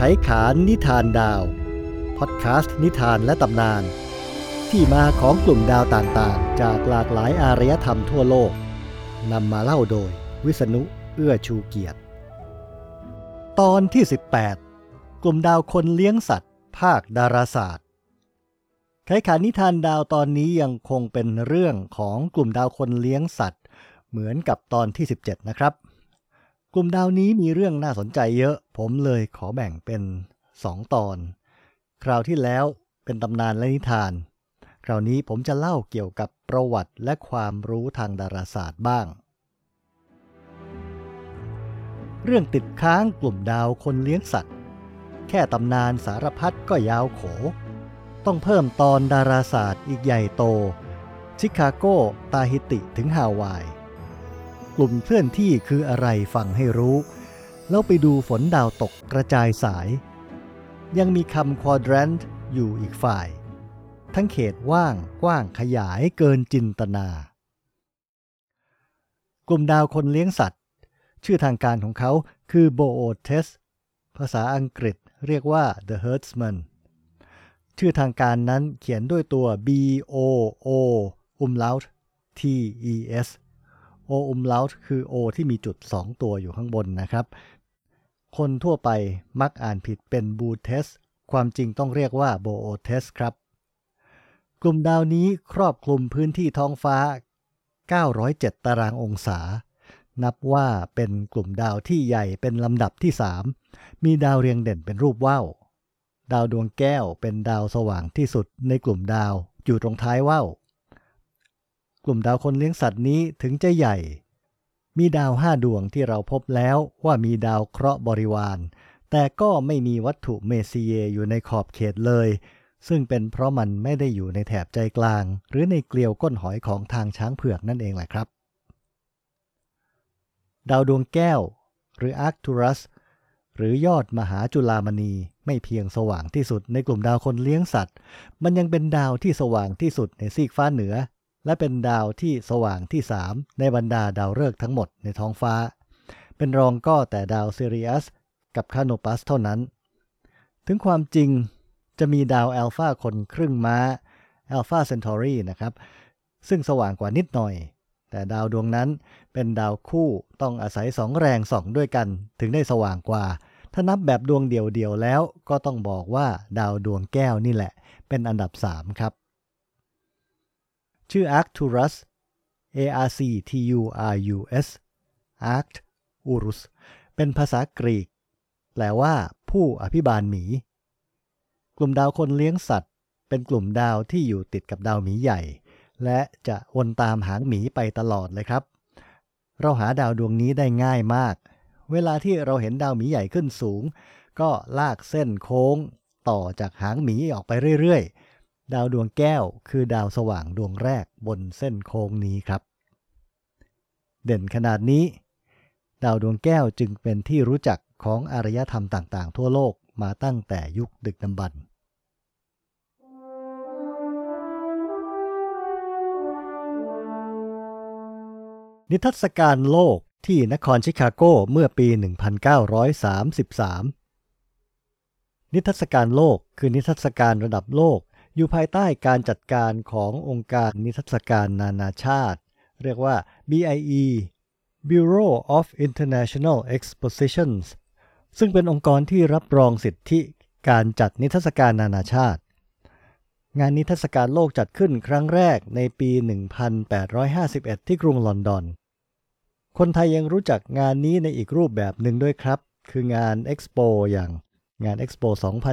ไขขานนิทานดาว พอดแคสต์นิทานและตำนาน ที่มาของกลุ่มดาวต่างๆ จากหลากหลายอารยธรรมทั่วโลกนำมาเล่าโดย วิษณุเอื้อชูเกียรติ ตอนที่ 18 กลุ่มดาวคนเลี้ยงสัตว์ ภาคดาราศาสตร์ ไขขานนิทานดาวตอนนี้ยังคงเป็นเรื่องของกลุ่มดาวคนเลี้ยงสัตว์ เหมือนกับตอนที่ 17 นะครับ กลุ่มดาวนี้มีเรื่องน่าสนใจเยอะ ผมเลยขอแบ่งเป็น 2 ตอน คราวที่แล้วเป็นตำนานและนิทาน คราวนี้ผมจะเล่าเกี่ยวกับประวัติและความรู้ทางดาราศาสตร์บ้าง เรื่องติดค้างกลุ่มดาวคนเลี้ยงสัตว์ แค่ตำนานสารพัดก็ยาวโข ต้องเพิ่มตอนดาราศาสตร์อีกใหญ่โต ชิคาโก ตาฮิติถึงฮาวาย กลุ่มเคลื่อนที่คืออะไรฟังให้รู้ แล้วไปดูฝนดาวตกกระจายสาย ยังมีคำควอดแรนต์อยู่อีกฝ่าย ทั้งเขตว่างกว้างขยายเกินจินตนา กลุ่มดาวคนเลี้ยงสัตว์ ชื่อทางการของเขาคือ Bootes ภาษาอังกฤษเรียกว่า The Herdsman ชื่อทางการนั้นเขียนด้วยตัว B O O umlaut T E S O umlaut คือ O ที่มีจุด 2 ตัวอยู่ข้างบนนะครับ คนทั่วไปมักอ่านผิดเป็น b o o t e s ความจริงต้องเรียกว่า Bootes ครับ กลุ่มดาวนี้ครอบคลุมพื้นที่ท้องฟ้า 907 ตารางองศา นับว่าเป็นกลุ่มดาวที่ใหญ่เป็นลำดับที่ 3 มีดาวเรียงเด่นเป็นรูปว่าว ดาวดวงแก้วเป็นดาวสว่างที่สุดในกลุ่มดาวอยู่ตรงท้ายว่าว ลุ่มดาวคนเลี้ยงสัตว์นี้ถึงจะใหญ่ มีดาวห้าดวงที่เราพบแล้วว่ามีดาวเคราะห์บริวาร แต่ก็ไม่มีวัตถุเมซียอยู่ในขอบเขตเลย ซึ่งเป็นเพราะมันไม่ได้อยู่ในแถบใจกลาง หรือในเกลียวก้นหอยของทางช้างเผือกนั่นเองแหละครับ ดาวดวงแก้ว หรืออาร์คทูรัสหรือยอดมหาจุลามณีไม่เพียงสว่างที่สุดในกลุ่มดาวคนเลี้ยงสัตว์ มันยังเป็นดาวที่สว่างที่สุดในซีกฟ้าเหนือ และเป็นดาวที่สว่างที่ 3 ในบรรดาดาวฤกษ์ทั้งหมดในท้องฟ้า เป็นรองก็แต่ดาวซิริอัสกับคาโนปัสเท่านั้น ถึงความจริงจะมีดาวแอลฟาคนครึ่งม้าแอลฟาเซนทอรีนะครับ ซึ่งสว่างกว่านิดหน่อย แต่ดาวดวงนั้นเป็นดาวคู่ต้องอาศัยสองแรงสองด้วยกัน ถึงได้สว่างกว่า ถ้านับแบบดวงเดียวๆแล้วก็ต้องบอกว่าดาวดวงแก้วนี่แหละ เป็นอันดับ 3 ครับ ชื่อ Arcturus A R C T U R U S Arcturus เป็นภาษากรีก แปลว่า ผู้อภิบาลหมี กลุ่มดาวคนเลี้ยงสัตว์ เป็นกลุ่มดาวที่อยู่ติดกับดาวหมีใหญ่ และจะวนตามหางหมีไปตลอดเลยครับ เราหาดาวดวงนี้ได้ง่ายมาก เวลาที่เราเห็นดาวหมีใหญ่ขึ้นสูง ก็ลากเส้นโค้ง ต่อจากหางหมีออกไปเรื่อยๆ ดาวดวงแก้วคือดาวสว่างดวงแรกบนเส้นโค้งนี้ครับ เด่นขนาดนี้ ดาวดวงแก้วจึงเป็นที่รู้จักของอารยธรรมต่างๆ ทั่วโลกมาตั้งแต่ยุคดึกดำบรรพ์นิทรรศการโลกที่นครชิคาโกเมื่อปี 1933 นิทรรศการโลกคือนิทรรศการระดับโลก อยู่ภายใต้การจัดการขององค์การนิทรรศการนานาชาติ เรียกว่า BIE Bureau of International Expositions ซึ่งเป็นองค์กรที่รับรองสิทธิการจัดนิทรรศการนานาชาติ งานนิทรรศการโลกจัดขึ้นครั้งแรกในปี 1851 ที่กรุงลอนดอน คนไทยยังรู้จักงานนี้ในอีกรูปแบบหนึ่งด้วยครับ คืองานเอ็กซ์โปอย่างงานเอ็กซ์โป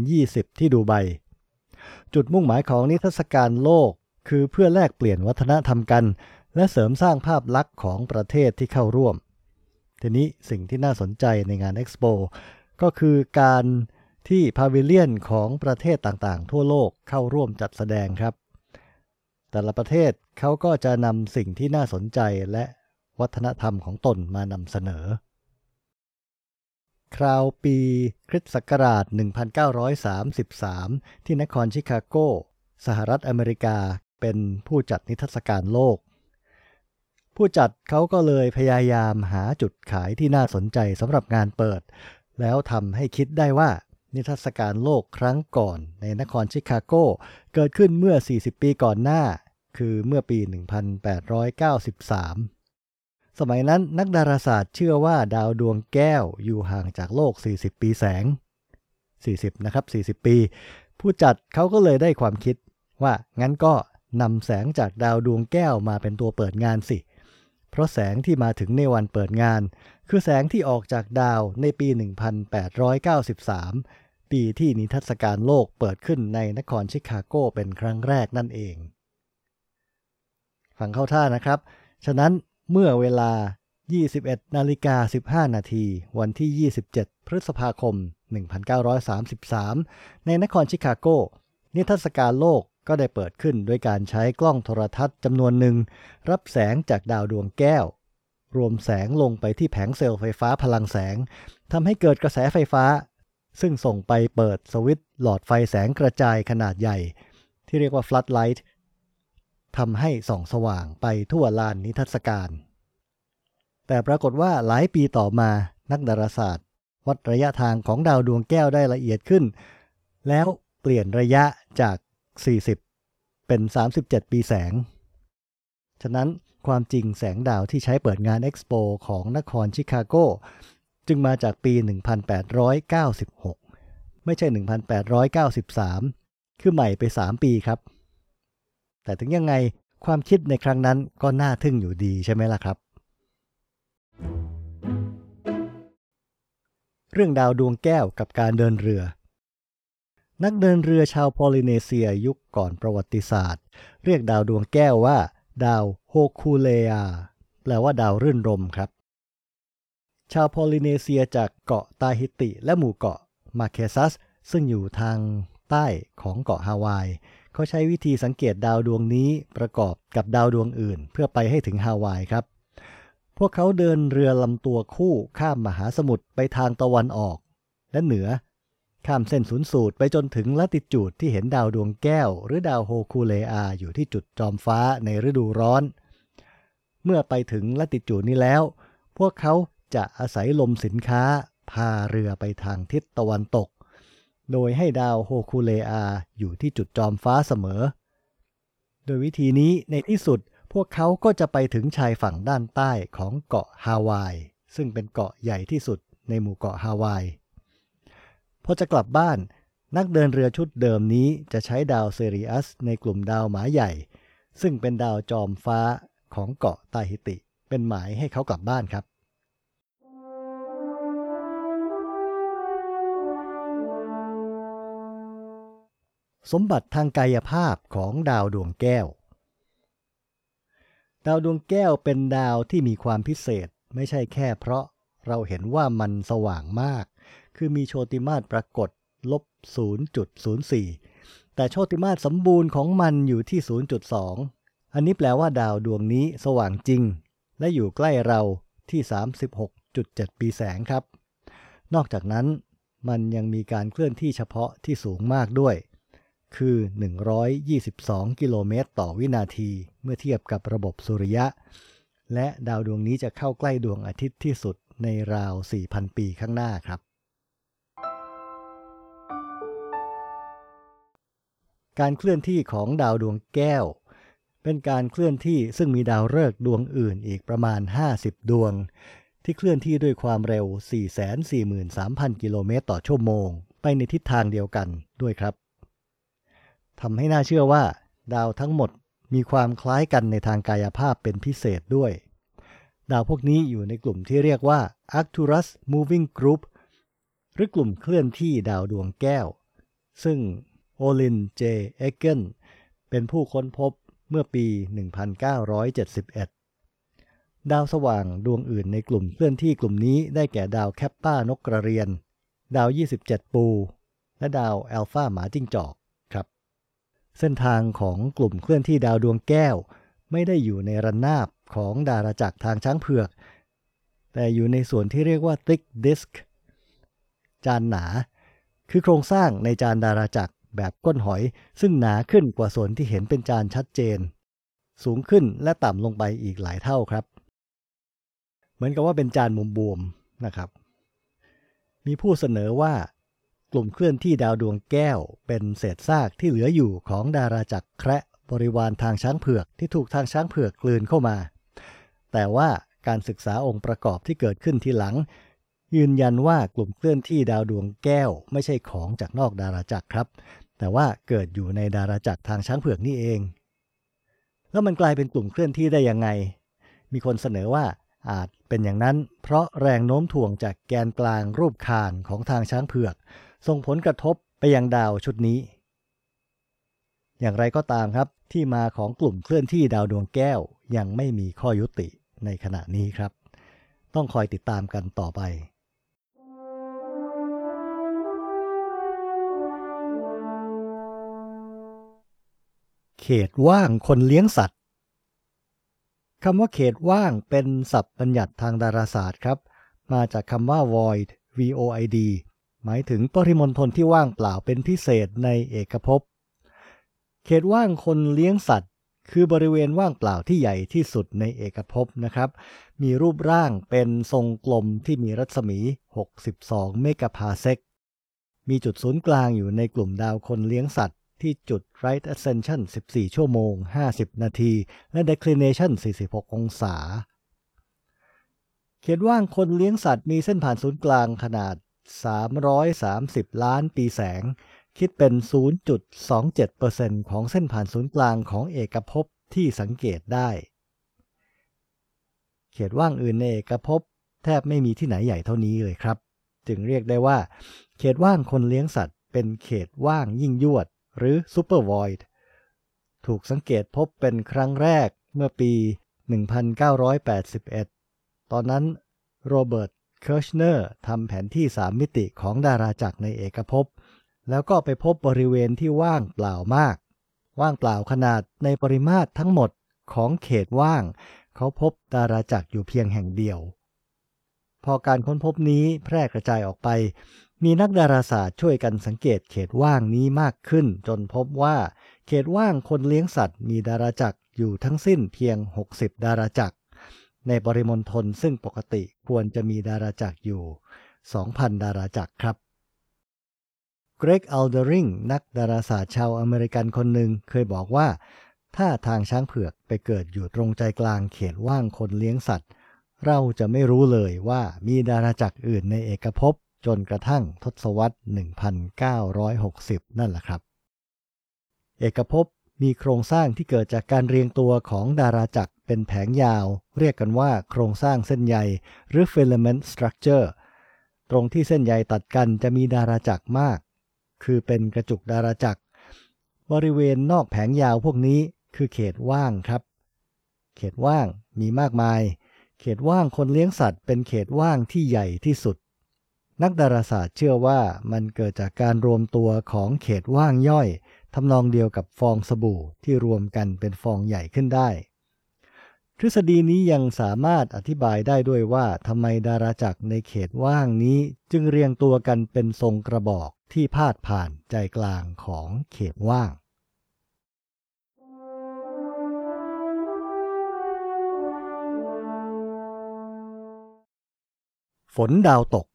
2020 ที่ดูไบ จุดมุ่งหมายของนิทรรศการโลก คือเพื่อแลกเปลี่ยนวัฒนธรรมกัน และเสริมสร้างภาพลักษณ์ของประเทศที่เข้าร่วม ทีนี้สิ่งที่น่าสนใจในงานเอ็กซ์โปก็คือการที่พาวิเลียนของประเทศต่างๆ ทั่วโลกเข้าร่วมจัดแสดงครับ แต่ละประเทศเขาก็จะนำสิ่งที่น่าสนใจและวัฒนธรรมของตนมานำเสนอ คราวปีคริสต์ศักราช 1933 ที่นครชิคาโก สหรัฐอเมริกาเป็นผู้จัดนิทรรศการโลก ผู้จัดเขาก็เลยพยายามหาจุดขายที่น่าสนใจสำหรับงานเปิด แล้วทำให้คิดได้ว่านิทรรศการโลกครั้งก่อนในนครชิคาโก เกิดขึ้นเมื่อ 40 ปีก่อนหน้า คือเมื่อปี 1893 สมัยนั้นนักดาราศาสตร์เชื่อว่าดาวดวงแก้วอยู่ห่างจากโลก 40 ปีแสง 40 นะครับ 40 ปี ผู้จัดเขาก็เลยได้ความคิดว่างั้นก็นำแสงจากดาวดวงแก้วมาเป็นตัวเปิดงานสิ เพราะแสงที่มาถึงในวันเปิดงาน คือแสงที่ออกจากดาวในปี 1893 ปีที่นิทรรศการโลกเปิดขึ้นในนครชิคาโกเป็นครั้งแรกนั่นเอง ฟังเข้าท่านะครับ ฉะนั้น เมื่อเวลา 21นาฬิกา15 นาที วันที่ 27 พฤษภาคม 1933 ในนครชิคาโก นิทรรศการโลกก็ได้เปิดขึ้นด้วยการใช้กล้องโทรทัศน์จำนวนหนึ่ง รับแสงจากดาวดวงแก้ว รวมแสงลงไปที่แผงเซลล์ไฟฟ้าพลังแสงทำให้เกิดกระแสไฟฟ้า ซึ่งส่งไปเปิดสวิตช์หลอดไฟแสงกระจายขนาดใหญ่ ที่เรียกว่า floodlight ท ทำให้ส่องสว่างไปทั่วลานนิทรรศการ แต่ปรากฏว่าหลายปีต่อมานักดาราศาสตร์ วัดระยะทางของดาวดวงแก้วได้ละเอียดขึ้น แล้วเปลี่ยนระยะจาก 40 เป็น 37 ปีแสง ฉะนั้นความจริงแสงดาวที่ใช้เปิดงานเอ็กซ์โปของนครชิคาโก จึงมาจากปี 1896 ไม่ใช่ 1893 คือใหม่ไป 3 ปีครับ แต่ถึงยังไงความคิดในครั้งนั้นก็น่าทึ่งอยู่ดีใช่ไหมล่ะครับ เรื่องดาวดวงแก้วกับการเดินเรือ นักเดินเรือชาวโพลิเนเซียยุคก่อนประวัติศาสตร์ เรียกดาวดวงแก้วว่า ดาวโฮคูเลอาแปลว่าดาวรื่นรมครับ ชาวโพลิเนเซียจากเกาะตาฮิติและหมู่เกาะมาเคซัส ซึ่งอยู่ทางใต้ของเกาะฮาวาย เขาใช้วิธีสังเกตดาวดวงนี้ประกอบกับดาวดวงอื่น เพื่อไปให้ถึงฮาวายครับ พวกเขาเดินเรือลำตัวคู่ข้ามมหาสมุทรไปทางตะวันออกและเหนือ ข้ามเส้นศูนย์สูตรไปจนถึงลัติจูดที่เห็นดาวดวงแก้ว หรือดาวโฮคูเลอา อยู่ที่จุดจอมฟ้าในฤดูร้อน เมื่อไปถึงลัติจูดนี้แล้ว พวกเขาจะอาศัยลมสินค้าพาเรือไปทางทิศตะวันตก โดยให้ดาวโฮคูเลอาอยู่ที่จุดจอมฟ้าเสมอ โดยวิธีนี้ในที่สุดพวกเขาก็จะไปถึงชายฝั่งด้านใต้ของเกาะฮาวาย ซึ่งเป็นเกาะใหญ่ที่สุดในหมู่เกาะฮาวายพอจะกลับบ้านนักเดินเรือชุดเดิมนี้จะใช้ดาวเซริอัสในกลุ่มดาวหมาใหญ่ ซึ่งเป็นดาวจอมฟ้าของเกาะตาฮิติ เป็นหมายให้เขากลับบ้านครับ สมบัติทางกายภาพของดาวดวงแก้ว ดาวดวงแก้วเป็นดาวที่มีความพิเศษไม่ใช่แค่เพราะเราเห็นว่ามันสว่างมาก คือมีโชติมาตรปรากฏลบ 0.04 แต่โชติมาตรสมบูรณ์ของมันอยู่ที่ 0.2 อันนี้แปลว่าดาวดวงนี้สว่างจริง และอยู่ใกล้เราที่ 36.7 ปีแสงครับ นอกจากนั้นมันยังมีการเคลื่อนที่เฉพาะที่สูงมากด้วย คือ 122 กิโลเมตร ต่อวินาทีเมื่อเทียบกับระบบสุริยะ และดาวดวงนี้จะเข้าใกล้ดวงอาทิตย์ที่สุดในราว 4,000 ปีข้างหน้าครับ การเคลื่อนที่ของดาวดวงแก้ว เป็นการเคลื่อนที่ซึ่งมีดาวฤกษ์ดวงอื่นอีกประมาณ 50 ดวง ที่เคลื่อนที่ด้วยความเร็ว 443,000 กิโลเมตรต่อชั่วโมง ไปในทิศทางเดียวกันด้วยครับ ทำให้น่าเชื่อว่า ดาวทั้งหมดมีความคล้ายกันในทางกายภาพเป็นพิเศษด้วย ดาวพวกนี้อยู่ในกลุ่มที่เรียกว่า Arcturus Moving Group หรือกลุ่มเคลื่อนที่ดาวดวงแก้ว ซึ่งโอลิน เจ เอเกนเป็นผู้ค้นพบเมื่อปี 1971 ดาวสว่างดวงอื่นในกลุ่มเคลื่อนที่กลุ่มนี้ได้แก่ดาวแคปป้านกกระเรียน ดาว 27 ปู และดาวแอลฟาหมาจิ้งจอก เส้นทางของกลุ่มเคลื่อนที่ดาวดวงแก้ว ไม่ได้อยู่ในระนาบของดาราจักรทางช้างเผือก แต่อยู่ในส่วนที่เรียกว่า thick disk จานหนา คือโครงสร้างในจานดาราจักรแบบก้นหอย ซึ่งหนาขึ้นกว่าส่วนที่เห็นเป็นจานชัดเจน สูงขึ้นและต่ำลงไปอีกหลายเท่าครับ เหมือนกับว่าเป็นจานมุมบวมนะครับ มีผู้เสนอว่า ลุ่มเคลื่อนที่ดาวดวงแก้ว เป็นเศษซากที่เหลืออยู่ของดาราจักรแคระบริวารทางช้างเผือกที่ถูกทางช้างเผือกกลืนเข้ามา แต่ว่าการศึกษาองค์ประกอบที่เกิดขึ้นทีหลัง ยืนยันว่ากลุ่มเคลื่อนที่ดาวดวงแก้ว ไม่ใช่ของจากนอกดาราจักรครับ แต่ว่าเกิดอยู่ในดาราจักรทางช้างเผือกนี่เอง แล้วมันกลายเป็นกลุ่มเคลื่อนที่ได้ยังไง มีคนเสนอว่าอาจเป็นอย่างนั้น เพราะแรงโน้มถ่วงจากแกนกลางรูปคานของทางช้างเผือก ส่งผลกระทบไปยังดาวชุดนี้ อย่างไรก็ตามครับที่มาของกลุ่มเคลื่อนที่ดาวดวงแก้วยังไม่มีข้อยุติในขณะนี้ครับ ต้องคอยติดตามกันต่อไปเขตว่างคนเลี้ยงสัตว์คำว่าเขตว่างเป็นศัพท์บัญญัติทางดาราศาสตร์ครับ มาจากคำว่า void void หมายถึงปริมณฑลที่ว่างเปล่าเป็นพิเศษในเอกภพ เขตว่างคนเลี้ยงสัตว์ คือบริเวณว่างเปล่าที่ใหญ่ที่สุดในเอกภพนะครับ มีรูปร่างเป็นทรงกลมที่มีรัศมี 62 เมกะพาเซก มีจุดศูนย์กลางอยู่ในกลุ่มดาวคนเลี้ยงสัตว์ ที่จุด right ascension 14 ชั่วโมง 50 นาที และ declination 46 องศาเขตว่างคนเลี้ยงสัตว์มีเส้นผ่านศูนย์กลางขนาด 330 ล้านปีแสง คิดเป็น 0.27%ของเส้นผ่านศูนย์กลางของเอกภพที่สังเกตได้ เขตว่างอื่นในเอกภพแทบไม่มีที่ไหนใหญ่เท่านี้เลยครับ จึงเรียกได้ว่า เขตว่างคนเลี้ยงสัตว์ เป็นเขตว่างยิ่งยวด หรือ Super Void ถูกสังเกตพบเป็นครั้งแรกเมื่อปี 1981 ตอนนั้นโรเบิร์ต เคิร์ชเนอร์ทำแผนที่3มิติของดาราจักรในเอกภพ แล้วก็ไปพบบริเวณที่ว่างเปล่ามาก ว่างเปล่าขนาดในปริมาตรทั้งหมดของเขตว่าง เขาพบดาราจักรอยู่เพียงแห่งเดียว พอการค้นพบนี้แพร่กระจายออกไป มีนักดาราศาสตร์ช่วยกันสังเกตเขตว่างนี้มากขึ้น จนพบว่า เขตว่างคนเลี้ยงสัตว์ มีดาราจักรอยู่ทั้งสิ้นเพียง 60 ดาราจักร ในปริมณฑลซึ่งปกติควรจะมีดาราจักรอยู่ 2,000 ดาราจักรครับ เกรกอัลเดริงนักดาราศาสตร์ชาวอเมริกันคนหนึ่งเคยบอกว่า ถ้าทางช้างเผือกไปเกิดอยู่ตรงใจกลางเขตว่างคนเลี้ยงสัตว์ เราจะไม่รู้เลยว่ามีดาราจักรอื่นในเอกภพจนกระทั่งทศวรรษ 1960 นั่นแหละครับ เอกภพ มีโครงสร้างที่เกิดจากการเรียงตัวของดาราจักรเป็นแผงยาว เรียกกันว่าโครงสร้างเส้นใยหรือ filament structure ตรงที่เส้นใยตัดกันจะมีดาราจักรมาก คือเป็นกระจุกดาราจักร บริเวณนอกแผงยาวพวกนี้คือเขตว่างครับ เขตว่างมีมากมาย เขตว่างคนเลี้ยงสัตว์ เป็นเขตว่างที่ใหญ่ที่สุด นักดาราศาสตร์เชื่อว่ามันเกิดจากการรวมตัวของเขตว่างย่อย ทำนองเดียวกับฟองสบู่ที่รวมกันเป็นฟองใหญ่ขึ้นได้ ทฤษฎีนี้ยังสามารถอธิบายได้ด้วยว่าทำไมดาราจักรในเขตว่างนี้จึงเรียงตัวกันเป็นทรงกระบอกที่พาดผ่านใจกลางของเขตว่างฝนดาวตก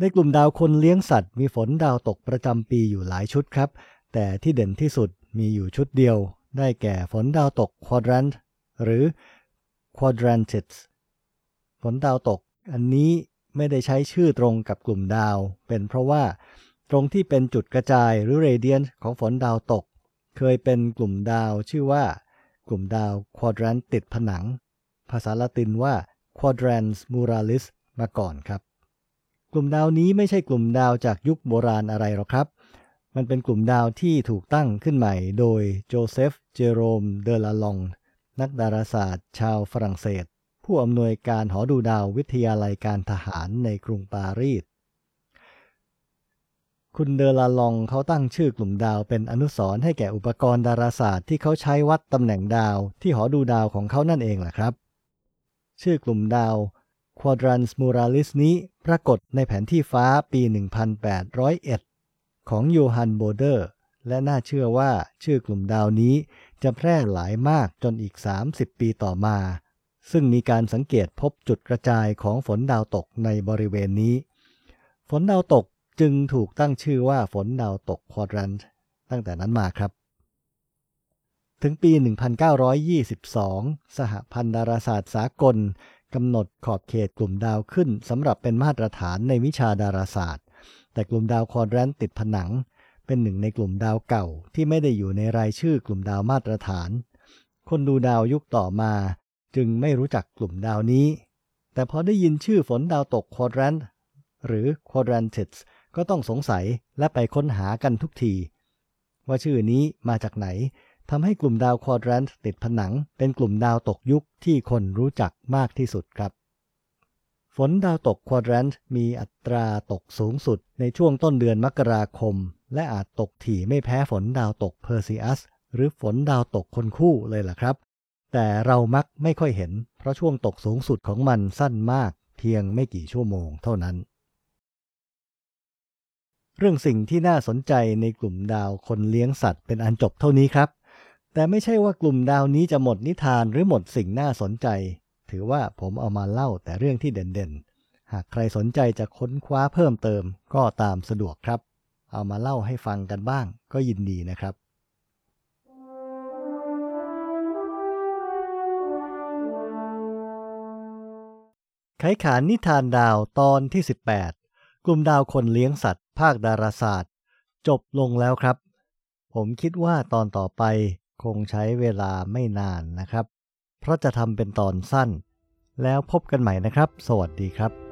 ในกลุ่มดาวคนเลี้ยงสัตว์มีฝนดาวตกประจำปีอยู่หลายชุดครับ แต่ที่เด่นที่สุดมีอยู่ชุดเดียว ได้แก่ฝนดาวตก quadrant หรือ quadrantids ฝนดาวตกอันนี้ไม่ได้ใช้ชื่อตรงกับกลุ่มดาว เป็นเพราะว่าตรงที่เป็นจุดกระจายหรือ radiant ของฝนดาวตก เคยเป็นกลุ่มดาวชื่อว่า กลุ่มดาว quadrant ติดผนัง ภาษาละตินว่า quadrans muralis มาก่อนครับ กลุ่มดาวนี้ไม่ใช่กลุ่มดาวจากยุคโบราณอะไรหรอกครับ มันเป็นกลุ่มดาวที่ถูกตั้งขึ้นใหม่โดยโจเซฟ เจโรม เดลาลอง นักดาราศาสตร์ ชาวฝรั่งเศส ผู้อำนวยการหอดูดาววิทยาลัยการทหารในกรุงปารีส คุณเดลาลองเขาตั้งชื่อกลุ่มดาวเป็นอนุสรณ์ให้แก่อุปกรณ์ดาราศาสตร์ที่เขาใช้วัดตำแหน่งดาวที่หอดูดาวของเขานั่นเองแหละครับ ชื่อกลุ่มดาว Quadrans Muralis นี้ปรากฏในแผนที่ฟ้าปี 1801 ของโยฮันโบเดอร์ และน่าเชื่อว่าชื่อกลุ่มดาวนี้จะแพร่หลายมากจนอีก 30 ปีต่อมา ซึ่งมีการสังเกตพบจุดกระจายของฝนดาวตกในบริเวณนี้ ฝนดาวตกจึงถูกตั้งชื่อว่าฝนดาวตกควอดรันตั้งแต่นั้นมาครับ ถึงปี 1922 สหพันธ์ดาราศาสตร์สากลกำหนดขอบเขตกลุ่มดาวขึ้นสำหรับเป็นมาตรฐานในวิชาดาราศาสตร์ แต่กลุ่มดาวควอดรันติดผนัง เป็นหนึ่งในกลุ่มดาวเก่าที่ไม่ได้อยู่ในรายชื่อกลุ่มดาวมาตรฐาน คนดูดาวยุคต่อมา จึงไม่รู้จักกลุ่มดาวนี้ แต่พอได้ยินชื่อฝนดาวตกควอดรันหรือ quadrantids ก็ต้องสงสัยและไปค้นหากันทุกที ว่าชื่อนี้มาจากไหนทำให้กลุ่มดาวควอดรันต์ติดผนัง เป็นกลุ่มดาวตกยุคที่คนรู้จักมากที่สุดครับ ฝนดาวตกควอดรันต์มีอัตราตกสูงสุดในช่วงต้นเดือนมกราคม และอาจตกถี่ไม่แพ้ฝนดาวตกเพอร์ซิอัสหรือฝนดาวตกคนคู่เลยล่ะครับ แต่เรามักไม่ค่อยเห็น เพราะช่วงตกสูงสุดของมันสั้นมาก เพียงไม่กี่ชั่วโมงเท่านั้น เรื่องสิ่งที่น่าสนใจในกลุ่มดาวคนเลี้ยงสัตว์เป็นอันจบเท่านี้ครับ แต่ไม่ใช่ว่ากลุ่มดาวนี้จะหมดนิทานหรือหมดสิ่งน่าสนใจ ถือว่าผมเอามาเล่าแต่เรื่องที่เด่นๆ หากใครสนใจจะค้นคว้าเพิ่มเติมก็ตามสะดวกครับ เอามาเล่าให้ฟังกันบ้างก็ยินดีนะครับไขขานนิทานดาวตอนที่ 18 กลุ่มดาวคนเลี้ยงสัตว์ ภาคดาราศาสตร์ จบลงแล้วครับ ผมคิดว่าตอนต่อไปคงใช้เวลาไม่นานนะครับ เพราะจะทำเป็นตอนสั้น แล้วพบกันใหม่นะครับ สวัสดีครับ